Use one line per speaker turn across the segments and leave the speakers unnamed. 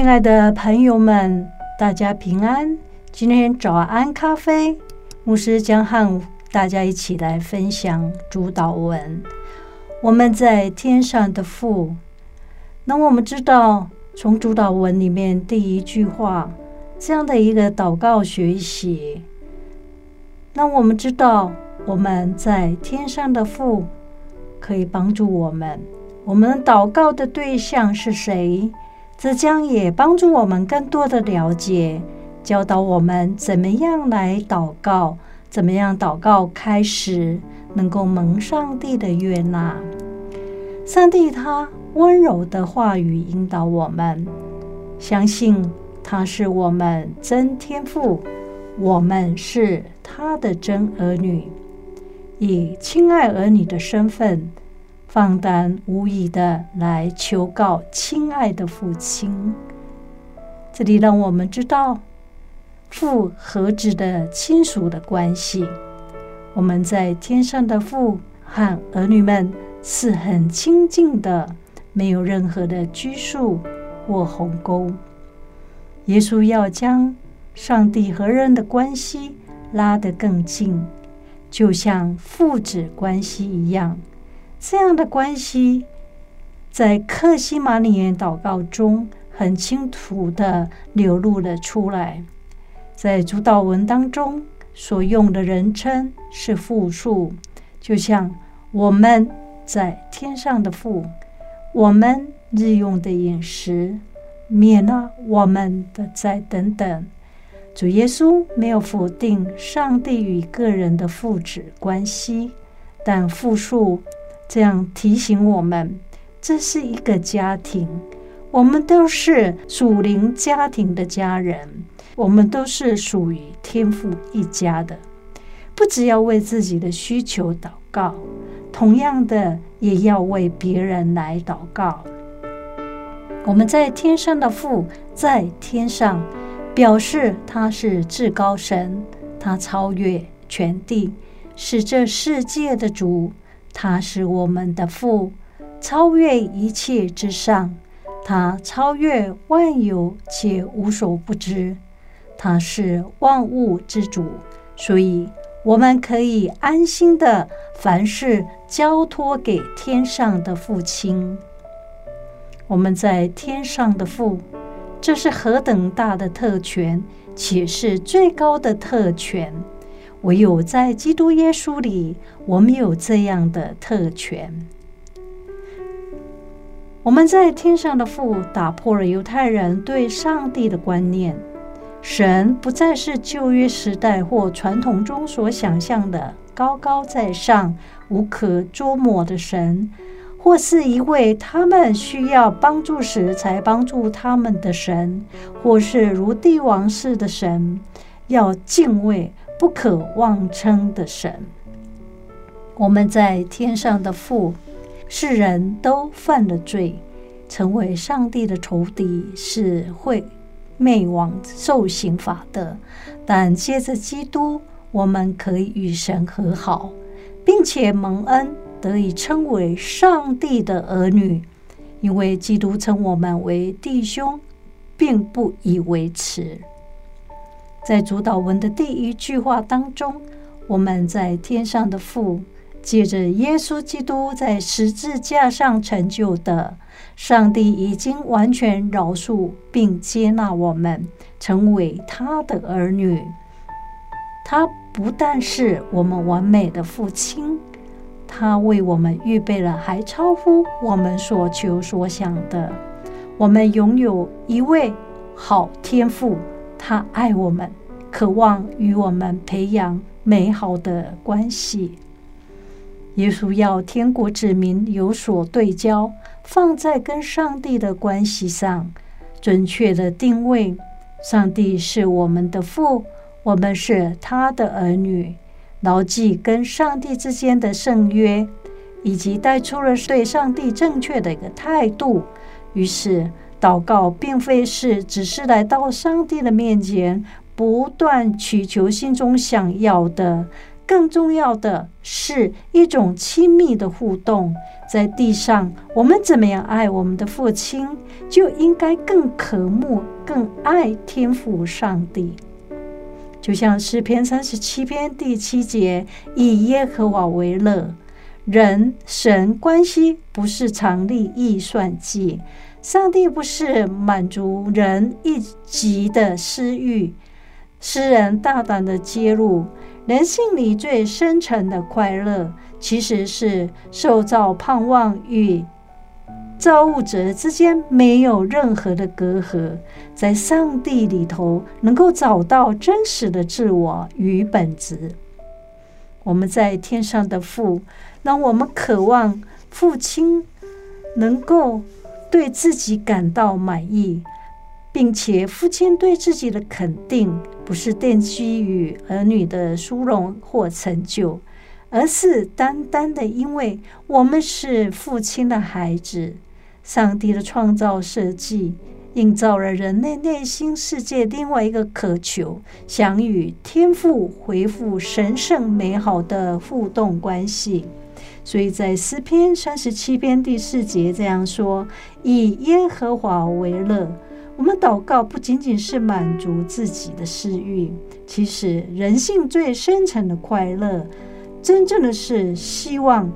亲爱的朋友们，大家平安。今天早安咖啡，牧师将和大家一起来分享主祷文。我们在天上的父，那我们知道，从主祷文里面第一句话这样的一个祷告学习，那我们知道，我们在天上的父可以帮助我们。我们祷告的对象是谁？这将也帮助我们更多的了解，教导我们怎么样来祷告，怎么样祷告开始能够蒙上帝的悦纳。上帝他温柔的话语引导我们，相信他是我们真天父，我们是他的真儿女，以亲爱儿女的身份。放胆无疑的来求告亲爱的父亲。这里让我们知道父和子的亲属的关系。我们在天上的父和儿女们是很亲近的，没有任何的拘束或鸿沟。耶稣要将上帝和人的关系拉得更近，就像父子关系一样。这样的关系，在克西马尼园祷告中很清楚地流露了出来。在主祷文当中所用的人称是复数，就像我们在天上的父，我们日用的饮食，免了我们的债等等。主耶稣没有否定上帝与个人的父子关系，但复数。这样提醒我们，这是一个家庭，我们都是属灵家庭的家人，我们都是属于天父一家的。不只要为自己的需求祷告，同样的也要为别人来祷告。我们在天上的父在天上，表示他是至高神，他超越全地，是这世界的主。他是我们的父，超越一切之上，他超越万有且无所不知，他是万物之主，所以我们可以安心的凡事交托给天上的父亲。我们在天上的父，这是何等大的特权，且是最高的特权。唯有在基督耶稣里，我们有这样的特权。我们在天上的父打破了犹太人对上帝的观念，神不再是旧约时代或传统中所想象的高高在上、无可捉摸的神，或是一位他们需要帮助时才帮助他们的神，或是如帝王似的神，要敬畏。不可妄称的神，我们在天上的父，世人都犯了罪，成为上帝的仇敌，是会灭亡受刑罚的。但借着基督，我们可以与神和好，并且蒙恩得以称为上帝的儿女，因为基督称我们为弟兄，并不以为耻。在主祷文的第一句话当中，我们在天上的父，借着耶稣基督在十字架上成就的，上帝已经完全饶恕并接纳我们，成为他的儿女。他不但是我们完美的父亲，他为我们预备了还超乎我们所求所想的。我们拥有一位好天父。他爱我们，渴望与我们培养美好的关系。耶稣要天国子民有所对焦，放在跟上帝的关系上，准确的定位。上帝是我们的父，我们是他的儿女，牢记跟上帝之间的圣约，以及带出了对上帝正确的一个态度。于是，祷告并非是只是来到上帝的面前，不断祈求心中想要的。更重要的是一种亲密的互动。在地上，我们怎么样爱我们的父亲，就应该更渴慕、更爱天父上帝。就像诗篇三十七篇第七节：“以耶和华为乐。”人神关系不是常理意算计，上帝不是满足人一己的私欲。诗人大胆的揭露。人性里最深沉的快乐，其实是受造盼望与造物者之间没有任何的隔阂，在上帝里头能够找到真实的自我与本质。我们在天上的父，让我们渴望父亲能够对自己感到满意。并且，父亲对自己的肯定，不是奠基于儿女的殊荣或成就，而是单单的因为我们是父亲的孩子。上帝的创造设计，映照了人类内心世界另外一个渴求，想与天父恢复神圣美好的互动关系。所以在诗篇三十七篇第四节这样说：“以耶和华为乐。”我们祷告不仅仅是满足自己的私欲，其实人性最深层的快乐，真正的是希望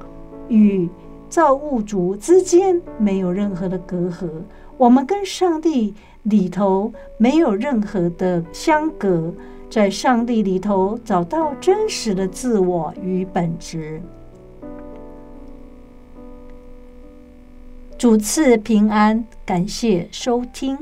与造物主之间没有任何的隔阂，我们跟上帝里头没有任何的相隔，在上帝里头找到真实的自我与本质。主赐平安，感谢收听。